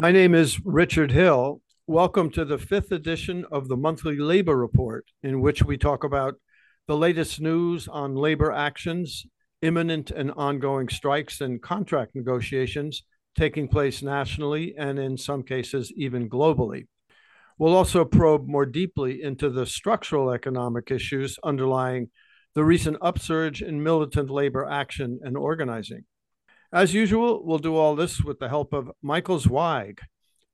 My name is Richard Hill. Welcome to the fifth edition of the monthly labor report, in which we talk about the latest news on labor actions, imminent and ongoing strikes and contract negotiations taking place nationally and in some cases even globally. We'll also probe more deeply into the structural economic issues underlying the recent upsurge in militant labor action and organizing. As usual, we'll do all this with the help of Michael Zweig,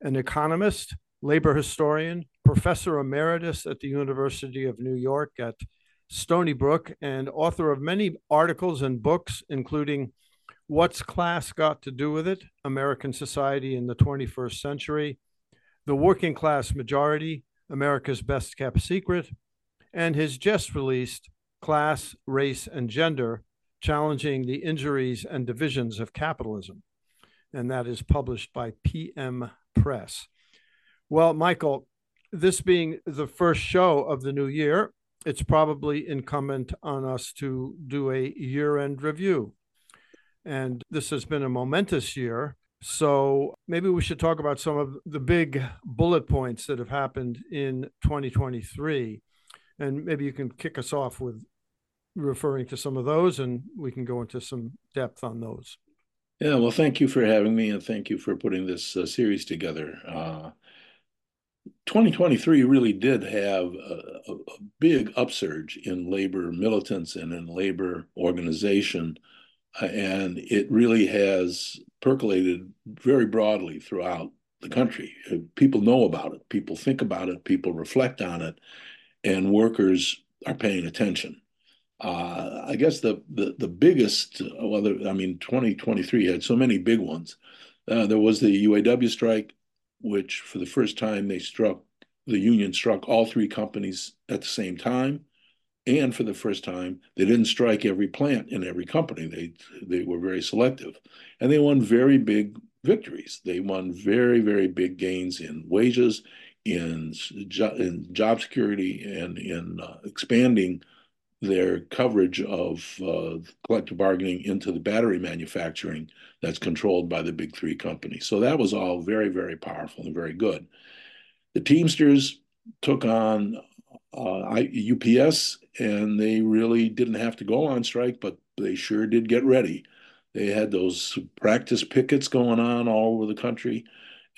an economist, labor historian, professor emeritus at the University of New York at Stony Brook, and author of many articles and books, including What's Class Got to Do with It? American Society in the 21st Century, The Working Class Majority, America's Best Kept Secret, and his just released Class, Race, and Gender challenging the injuries and divisions of capitalism. And that is published by PM Press. Well, Michael, this being the first show of the new year, it's probably incumbent on us to do a year end review. And this has been a momentous year. So maybe we should talk about some of the big bullet points that have happened in 2023. And maybe you can kick us off with referring to some of those, and we can go into some depth on those. Yeah, well, thank you for having me, and thank you for putting this uh, series together. Uh, 2023 really did have a, a, big upsurge in labor militants and in labor organization, uh, and it really has percolated very broadly throughout the country. Uh, people know about it, people think about it, people reflect on it, and workers are paying attention. Uh, I guess the the, the biggest, well, I mean, 2023 had so many big ones. Uh, there was the UAW strike, which for the first time they struck, the union struck all three companies at the same time. And for the first time, they didn't strike every plant in every company. They they were very selective, and they won very big victories. They won very very big gains in wages, in jo- in job security, and in uh, expanding their coverage of uh, collective bargaining into the battery manufacturing that's controlled by the big three companies. So that was all very, very powerful and very good. The Teamsters took on uh, UPS and they really didn't have to go on strike, but they sure did get ready. They had those practice pickets going on all over the country,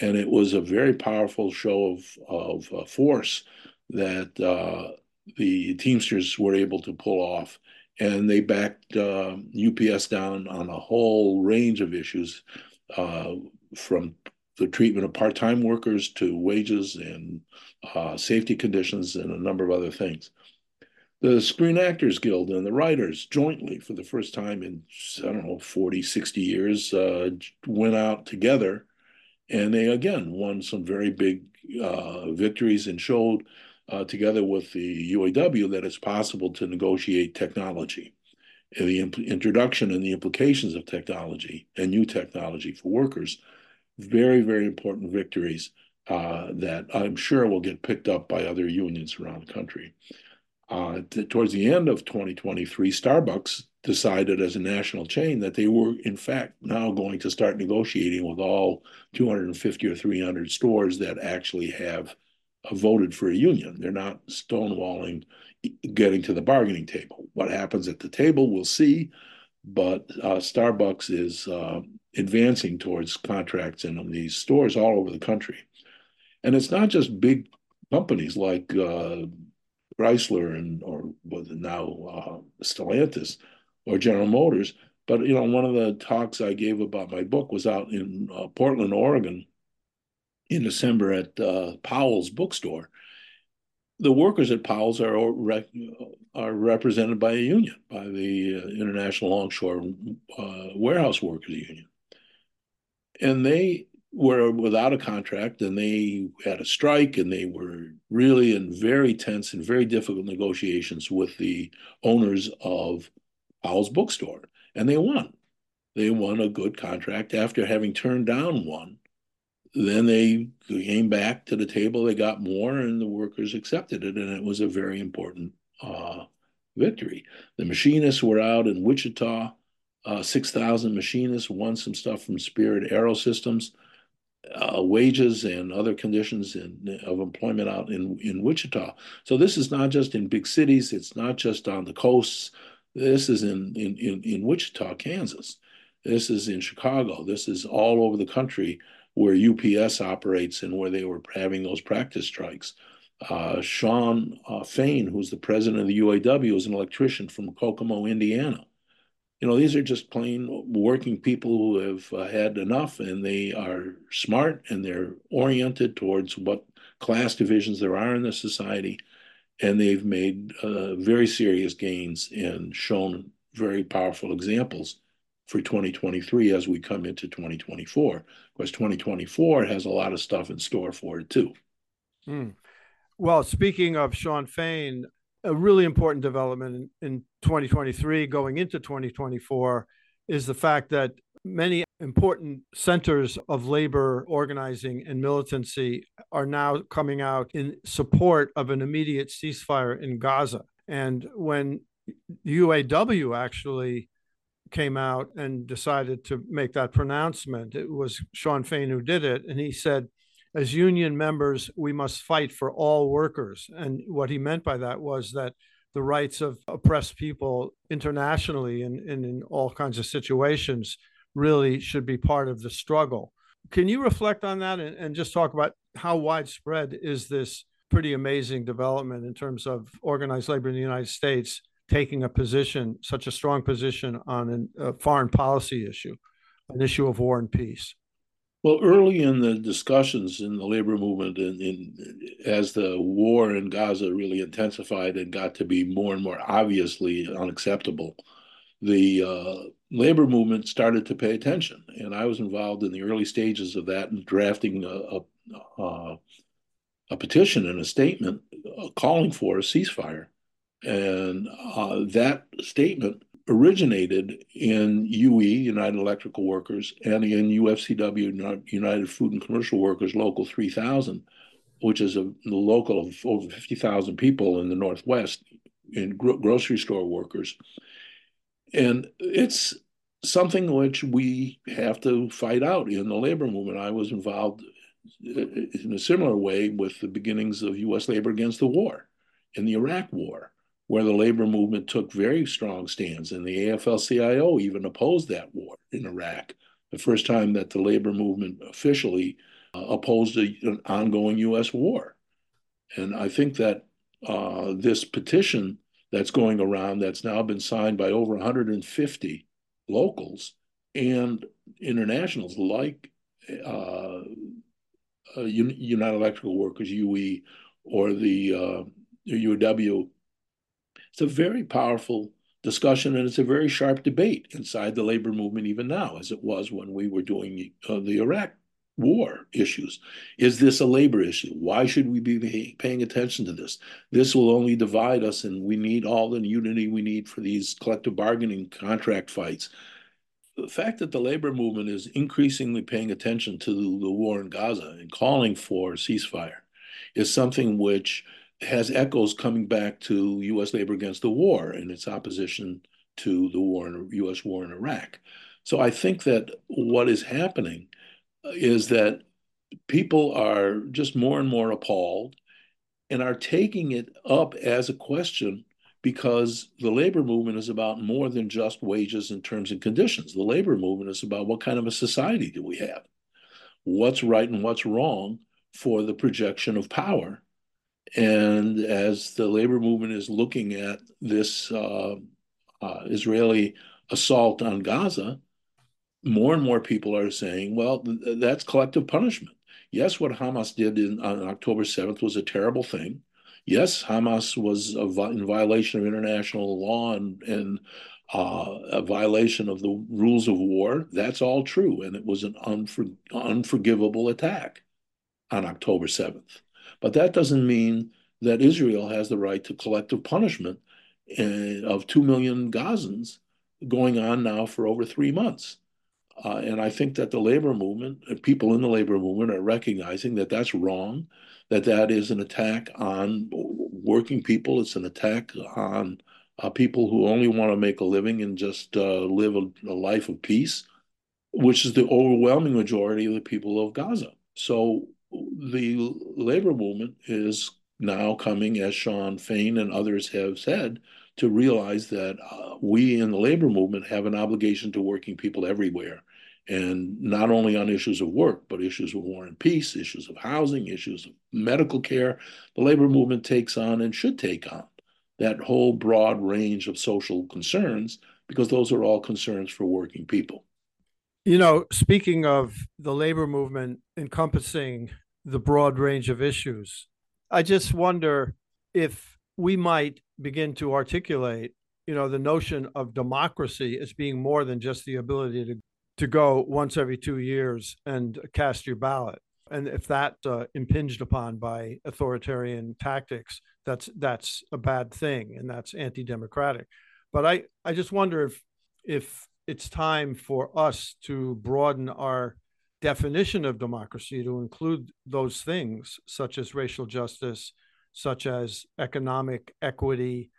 and it was a very powerful show of, of uh, force that uh, the Teamsters were able to pull off. And they backed uh, UPS down on a whole range of issues, uh, from the treatment of part-time workers to wages and uh, safety conditions and a number of other things. The Screen Actors Guild and the writers jointly, for the first time in, I don't know, 40, 60 years, uh, went out together and they again won some very big uh, victories and showed uh, together with the UAW that it's possible to negotiate technology the imp- introduction and the implications of technology and new technology for workers. Very, very important victories uh, that I'm sure will get picked up by other unions around the country. Uh, towards the end of 2023, Starbucks decided as a national chain that they were, in fact, now going to start negotiating with all 250 or 300 stores that actually have voted for a union. They're not stonewalling getting to the bargaining table. What happens at the table, we'll see. But uh, Starbucks is uh, advancing towards contracts in these stores all over the country. And it's not just big companies like uh, Chrysler and or now uh, Stellantis or General Motors. But you know, one of the talks I gave about my book was out in uh, Portland, Oregon, in December at uh, Powell's bookstore. The workers at Powell's are are represented by a union, by the uh, International Longshore uh, Warehouse Workers Union, and they were without a contract, and they had a strike, and they were really in very tense and very difficult negotiations with the owners of Powell's bookstore, and they won. They won a good contract after having turned down one then they came back to the table, they got more, and the workers accepted it. And it was a very important uh, victory. The machinists were out in Wichita, uh, 6,000 machinists won some stuff from Spirit Aerosystems. uh, wages and other conditions in, of employment out in, in Wichita. So this is not just in big cities. It's not just on the coasts. This is in, in, in, in Wichita, Kansas. This is in Chicago. This is all over the country where UPS operates and where they were having those practice strikes. Uh, Shawn uh, Fain, who's the president of the UAW, is an electrician from Kokomo, Indiana you know, these are just plain working people who have uh, had enough and they are smart and they're oriented towards what class divisions there are in the society. And they've made uh, very serious gains and shown very powerful examples for 2023 as we come into 2024. because 2024 has a lot of stuff in store for it too. Mm. Well, speaking of Shawn Fain, a really important development in, in 2023 going into 2024 is the fact that many important centers of labor organizing and militancy are now coming out in support of an immediate ceasefire in Gaza. And when UAW actually came out and decided to make that pronouncement, it was Shawn Fain who did it. And he said, as union members, we must fight for all workers. And what he meant by that was that the rights of oppressed people internationally and, and in all kinds of situations really should be part of the struggle. Can you reflect on that and, and just talk about how widespread is this pretty amazing development in terms of organized labor in the United States taking a position, such a strong position on an, a foreign policy issue, an issue of war and peace? Well, early in the discussions in the labor movement, and in, as the war in Gaza really intensified and got to be more and more obviously unacceptable, the uh, labor movement started to pay attention, and I was involved in the early stages of that and drafting a, a, a petition and a statement uh, calling for a ceasefire, and uh, that statement originated in UE, United Electrical Workers, and in UFCW, United Food and Commercial Workers Local 3000, which is a local of over 50,000 people in the Northwest in gro grocery store workers. And it's something which we have to fight out in the labor movement. I was involved uh, in a similar way with the beginnings of U.S. labor against the war in the Iraq War where the labor movement took very strong stands, and the AFL-CIO even opposed that war in Iraq. The first time that the labor movement officially uh, opposed a, an ongoing U.S. war, and I think that uh, this petition that's going around that's now been signed by over 150 locals and internationals like uh, uh United Electrical Workers (UE) or the UW uh, it's a very powerful discussion and it's a very sharp debate inside the labor movement even now, as it was when we were doing uh, the Iraq war issues. Is this a labor issue? Why should we be paying attention to this? This will only divide us, and we need all the unity we need for these collective bargaining contract fights. The fact that the labor movement is increasingly paying attention to the war in Gaza and calling for ceasefire is something which has echoes coming back to U.S. labor against the war and its opposition to the war in U.S. war in Iraq. So I think that what is happening uh, is that people are just more and more appalled and are taking it up as a question because the labor movement is about more than just wages and terms and conditions. The labor movement is about what kind of a society do we have? What's right and what's wrong for the projection of power and as the labor movement is looking at this uh, uh, Israeli assault on Gaza, more and more people are saying, well, th that's collective punishment. Yes, what Hamas did in, on October 7th was a terrible thing. Yes, Hamas was in violation of international law and, and uh, a violation of the rules of war. That's all true. And it was an unfor unforgivable attack on October 7th. But that doesn't mean that Israel has the right to collective punishment uh, of 2 million Gazans going on now for over three months. Uh, and I think that the labor movement, uh, people in the labor movement are recognizing that that's wrong, that that is an attack on working people. It's an attack on uh, people who only want to make a living and just uh, live a, a life of peace, which is the overwhelming majority of the people of Gaza. So the labor movement is now coming, as Shawn Fain and others have said, to realize that uh, we in the labor movement have an obligation to working people everywhere. And not only on issues of work, but issues of war and peace, issues of housing, issues of medical care. The labor movement takes on and should take on that whole broad range of social concerns because those are all concerns for working people. You know, speaking of the labor movement encompassing the broad range of issues, I just wonder if we might begin to articulate, you know, the notion of democracy as being more than just the ability to, to go once every two years and cast your ballot. And if that uh, impinged upon by authoritarian tactics, that's that's a bad thing and that's anti-democratic. But I, I just wonder if if it's time for us to broaden our definition of democracy to include those things such as racial justice, such as economic equity,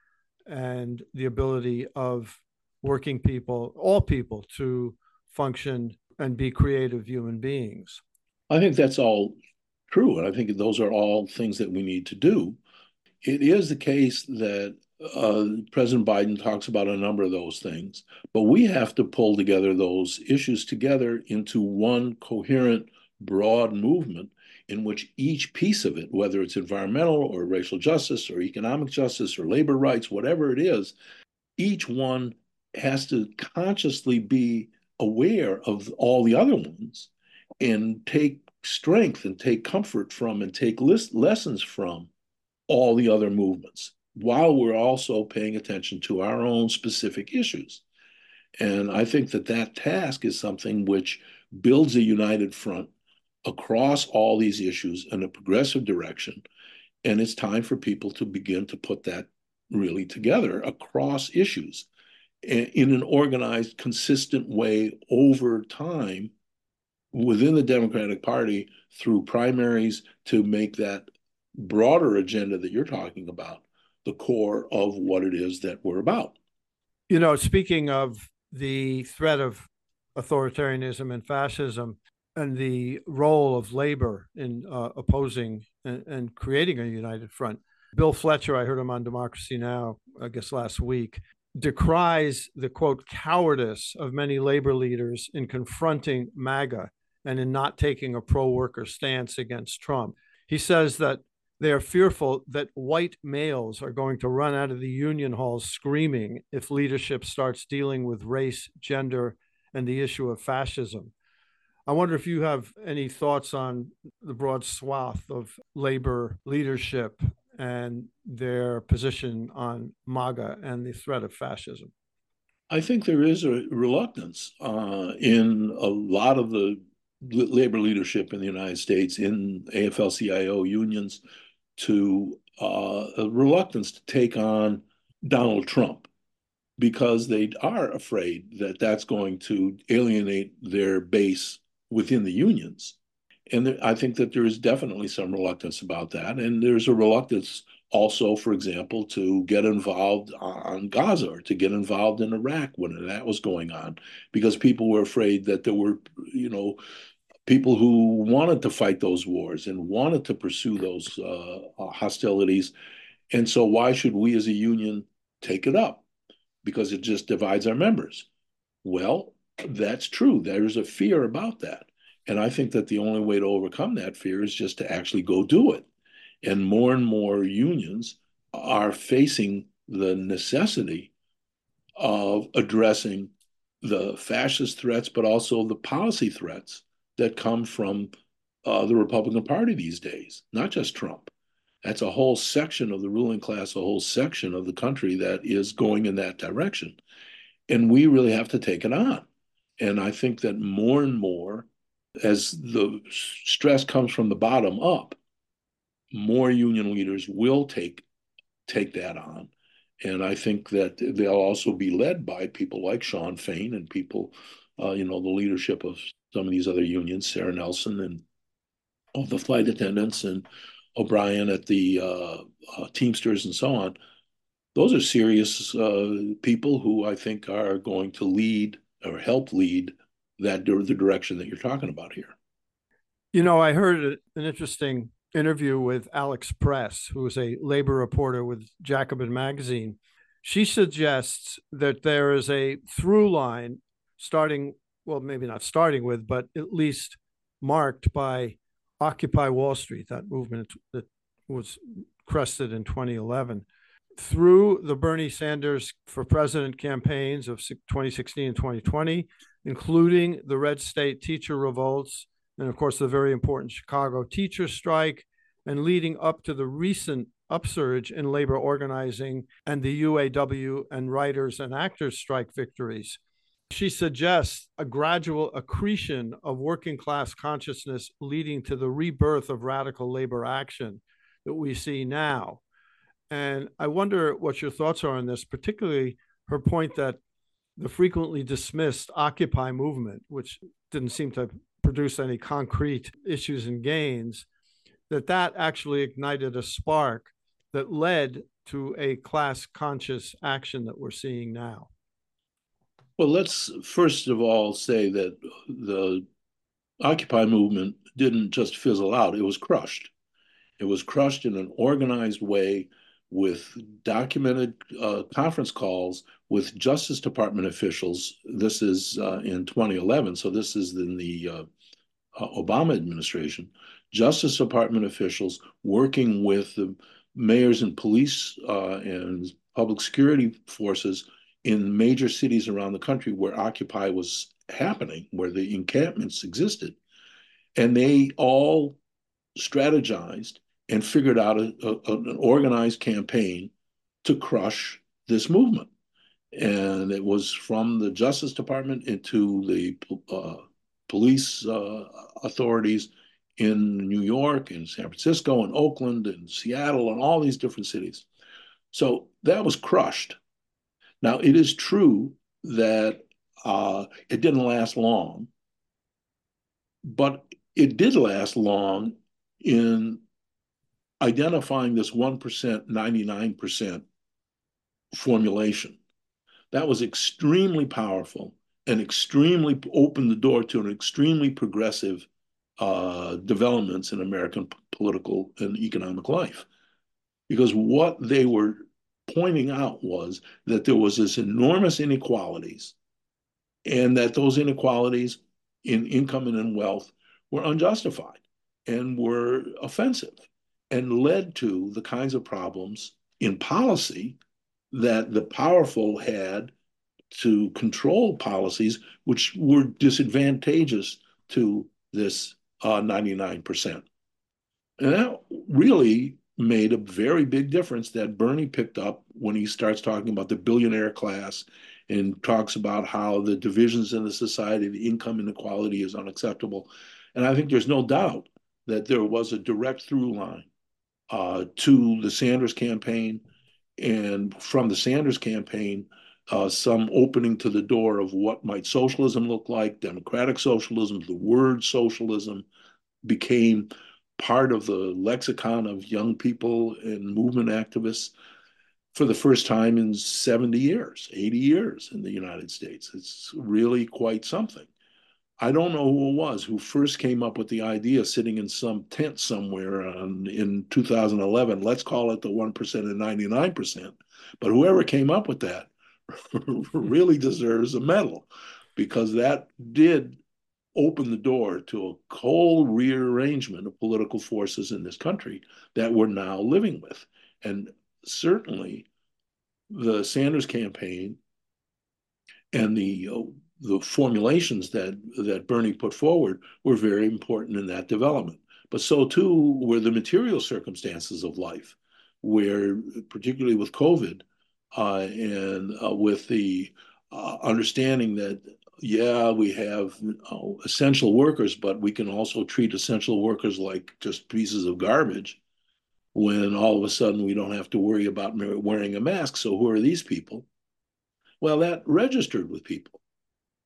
and the ability of working people, all people, to function and be creative human beings. I think that's all true. And I think those are all things that we need to do. It is the case that uh, President Biden talks about a number of those things, but we have to pull together those issues together into one coherent, broad movement in which each piece of it, whether it's environmental or racial justice or economic justice or labor rights, whatever it is, each one has to consciously be aware of all the other ones and take strength and take comfort from and take lessons from all the other movements while we're also paying attention to our own specific issues. And I think that that task is something which builds a united front across all these issues in a progressive direction. And it's time for people to begin to put that really together across issues eh, in an organized, consistent way over time within the Democratic Party through primaries to make that broader agenda that you're talking about the core of what it is that we're about. You know, speaking of the threat of authoritarianism and fascism and the role of labor in uh, opposing and, and, creating a united front, Bill Fletcher, I heard him on Democracy Now, I guess last week, decries the quote cowardice of many labor leaders in confronting MAGA and in not taking a pro worker stance against Trump. He says that they are fearful that white males are going to run out of the union halls screaming if leadership starts dealing with race, gender, and the issue of fascism. I wonder if you have any thoughts on the broad swath of labor leadership and their position on MAGA and the threat of fascism. I think there is a reluctance uh, in a lot of the labor leadership in the United States, in AFL CIO unions, to uh, a reluctance to take on Donald Trump because they are afraid that that's going to alienate their base within the unions. And I think that there is definitely some reluctance about that. And there's a reluctance also, for example, to get involved on Gaza or to get involved in Iraq when that was going on, because people were afraid that there were, you know, people who wanted to fight those wars and wanted to pursue those uh, uh, hostilities. And so, why should we as a union take it up? Because it just divides our members. Well, that's true. There's a fear about that. And I think that the only way to overcome that fear is just to actually go do it. And more and more unions are facing the necessity of addressing the fascist threats, but also the policy threats that come from uh, the Republican Party these days, not just Trump. That's a whole section of the ruling class, a whole section of the country that is going in that direction. And we really have to take it on. And I think that more and more, as the stress comes from the bottom up, more union leaders will take take that on. And I think that they'll also be led by people like Shawn Fain and people, uh, you know, the leadership of some of these other unions, Sara Nelson and all the flight attendants and O'Brien at the uh, uh, Teamsters and so on. Those are serious uh, people who I think are going to lead or help lead that the direction that you're talking about here. You know, I heard an interesting interview with Alex Press, who is a labor reporter with Jacobin Magazine. She suggests that there is a through line starting, well, maybe not starting with, but at least marked by Occupy Wall Street, that movement that was crested in 2011 through the Bernie Sanders for president campaigns of 2016 and 2020, including the red state teacher revolts, and of course, the very important Chicago teacher strike, and leading up to the recent upsurge in labor organizing and the UAW and writers and actors strike victories. She suggests a gradual accretion of working class consciousness leading to the rebirth of radical labor action that we see now. And I wonder what your thoughts are on this, particularly her point that the frequently dismissed Occupy movement, which didn't seem to produce any concrete issues and gains, that that actually ignited a spark that led to a class conscious action that we're seeing now. Well, let's first of all say that the Occupy movement didn't just fizzle out, it was crushed. It was crushed in an organized way with documented uh, conference calls with Justice Department officials. This is uh, in 2011, so this is in the uh, uh, Obama administration. Justice Department officials working with the mayors and police uh, and public security forces in major cities around the country where Occupy was happening, where the encampments existed. And they all strategized and figured out a, a, an organized campaign to crush this movement. And it was from the Justice Department into the uh, police uh, authorities in New York and San Francisco and Oakland and Seattle and all these different cities. So that was crushed. Now, it is true that uh, it didn't last long, but it did last long in identifying this 1%, 99% formulation. That was extremely powerful and extremely opened the door to an extremely progressive uh, developments in American political and economic life. Because what they were pointing out was that there was this enormous inequalities and that those inequalities in income and in wealth were unjustified and were offensive and led to the kinds of problems in policy that the powerful had to control policies which were disadvantageous to this uh, 99%. And that really made a very big difference that Bernie picked up when he starts talking about the billionaire class and talks about how the divisions in the society, the income inequality is unacceptable. And I think there's no doubt that there was a direct through line uh, to the Sanders campaign, and from the Sanders campaign, uh, some opening to the door of what might socialism look like, democratic socialism, the word socialism became part of the lexicon of young people and movement activists for the first time in 70 years, 80 years in the United States. It's really quite something. I don't know who it was who first came up with the idea sitting in some tent somewhere on, in 2011. Let's call it the 1% and 99%. But whoever came up with that really deserves a medal because that did open the door to a whole rearrangement of political forces in this country that we're now living with. And certainly the Sanders campaign and the uh, the formulations that that Bernie put forward were very important in that development. But so too were the material circumstances of life, where particularly with COVID uh, and uh, with the uh, understanding that yeah we have uh, essential workers, but we can also treat essential workers like just pieces of garbage. When all of a sudden we don't have to worry about wearing a mask. So who are these people? Well, that registered with people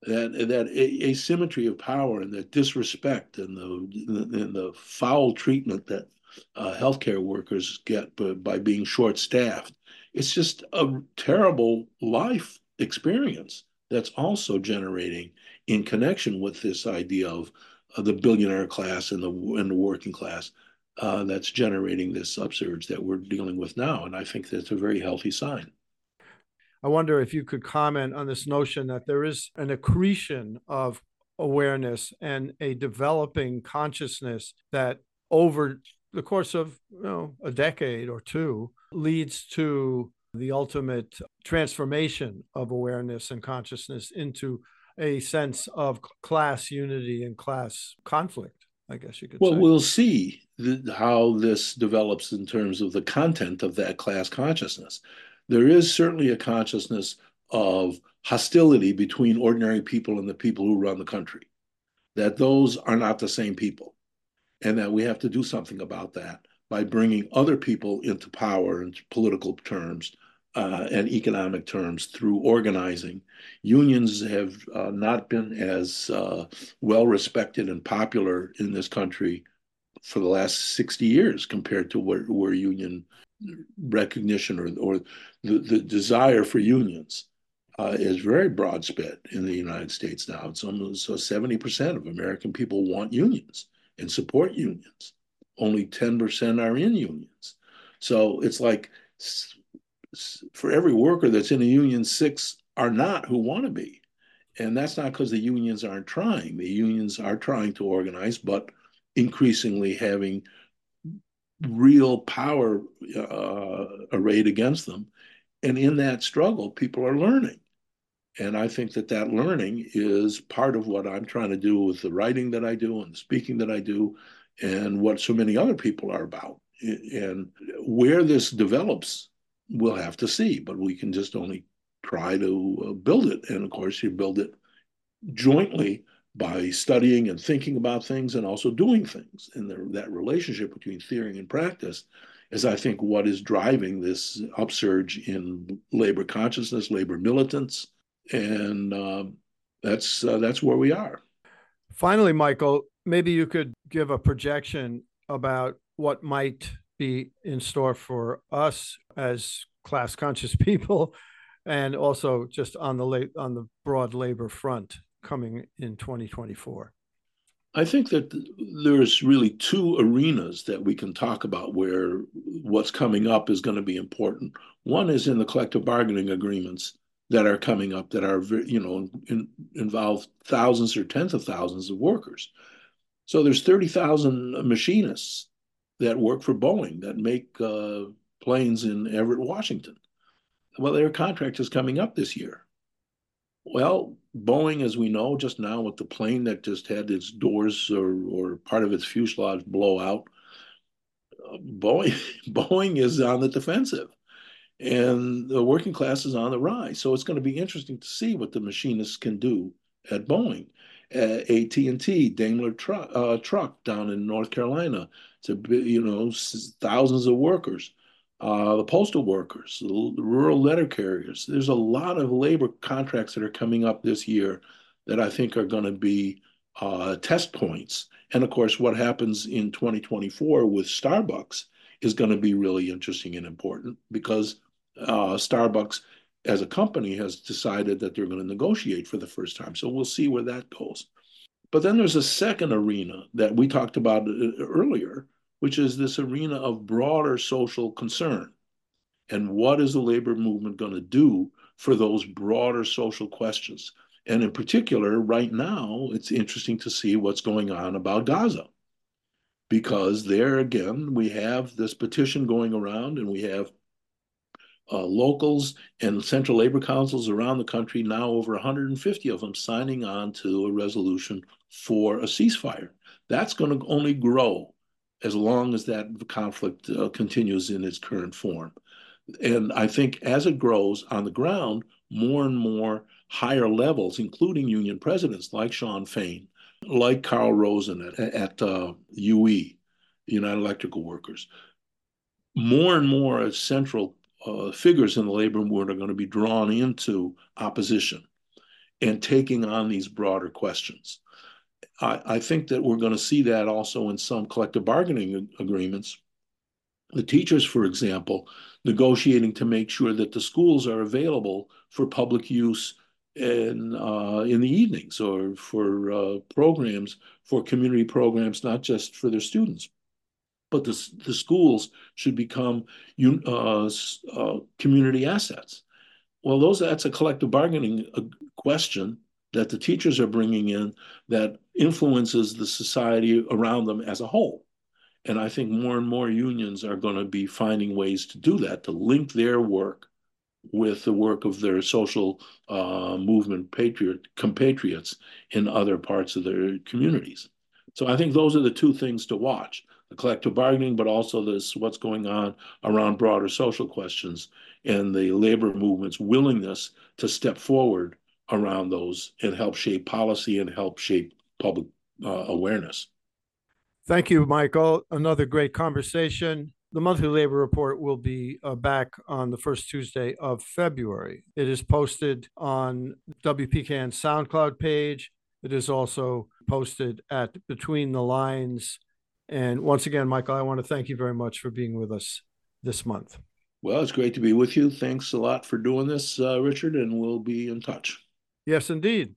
that that asymmetry of power and that disrespect and the and the foul treatment that uh, healthcare workers get by, by being short staffed. It's just a terrible life experience that's also generating in connection with this idea of the billionaire class and the and the working class uh, that's generating this upsurge that we're dealing with now. And I think that's a very healthy sign. I wonder if you could comment on this notion that there is an accretion of awareness and a developing consciousness that over the course of you know a decade or two leads to the ultimate transformation of awareness and consciousness into a sense of class unity and class conflict i guess you could well say. we'll see the, how this develops in terms of the content of that class consciousness there is certainly a consciousness of hostility between ordinary people and the people who run the country that those are not the same people and that we have to do something about that by bringing other people into power in political terms uh, and economic terms through organizing. Unions have uh, not been as uh, well respected and popular in this country for the last 60 years compared to where, where union recognition or, or the, the desire for unions uh, is very broad spread in the United States now. It's almost so 70% of American people want unions and support unions. Only 10% are in unions. So it's like for every worker that's in a union, six are not who want to be. And that's not because the unions aren't trying. The unions are trying to organize, but increasingly having real power uh, arrayed against them. And in that struggle, people are learning. And I think that that learning is part of what I'm trying to do with the writing that I do and the speaking that I do and what so many other people are about. And where this develops, we'll have to see, but we can just only try to uh, build it. And of course, you build it jointly by studying and thinking about things and also doing things. And the, that relationship between theory and practice is, I think, what is driving this upsurge in labor consciousness, labor militants, and uh, that's uh, that's where we are. Finally, Michael, maybe you could give a projection about what might be in store for us as class conscious people, and also just on the late on the broad labor front coming in 2024. I think that there's really two arenas that we can talk about where what's coming up is going to be important. One is in the collective bargaining agreements that are coming up that are you know in, involve thousands or tens of thousands of workers. So there's 30,000 machinists that work for Boeing that make uh, planes in Everett, Washington. Well, their contract is coming up this year. Well, Boeing, as we know, just now with the plane that just had its doors or, or part of its fuselage blow out, uh, Boeing Boeing is on the defensive and the working class is on the rise. So it's going to be interesting to see what the machinists can do at Boeing. AT&T, Daimler truck, uh, truck down in North Carolina, to you know thousands of workers, uh, the postal workers, the, the rural letter carriers. There's a lot of labor contracts that are coming up this year that I think are going to be uh, test points. And of course, what happens in 2024 with Starbucks is going to be really interesting and important because uh, Starbucks as a company has decided that they're going to negotiate for the first time. So we'll see where that goes. But then there's a second arena that we talked about uh, earlier, which is this arena of broader social concern. And what is the labor movement going to do for those broader social questions? And in particular, right now, it's interesting to see what's going on about Gaza. Because there again, we have this petition going around and we have uh, locals and central labor councils around the country, now over 150 of them, signing on to a resolution for a ceasefire. That's going to only grow as long as that conflict uh, continues in its current form. And I think as it grows on the ground, more and more higher levels, including union presidents like Shawn Fain, like Carl Rosen at, at uh, UE, United Electrical Workers, more and more central uh, figures in the labor movement are going to be drawn into opposition and taking on these broader questions. I, I think that we're going to see that also in some collective bargaining agreements. The teachers, for example, negotiating to make sure that the schools are available for public use in uh, in the evenings or for uh, programs for community programs, not just for their students. But the, the schools should become uh, uh, community assets. Well, those that's a collective bargaining uh, question that the teachers are bringing in that influences the society around them as a whole. And I think more and more unions are going to be finding ways to do that, to link their work with the work of their social uh, movement patriot compatriots in other parts of their communities. So I think those are the two things to watch: collective bargaining, but also this what's going on around broader social questions and the labor movement's willingness to step forward around those and help shape policy and help shape public uh, awareness. Thank you, Michael. Another great conversation. The monthly labor report will be uh, back on the first Tuesday of February. It is posted on WPKN SoundCloud page. It is also posted at Between the Lines. And once again, Michael, I want to thank you very much for being with us this month. Well, it's great to be with you. Thanks a lot for doing this, uh, Richard, and we'll be in touch. Yes, indeed.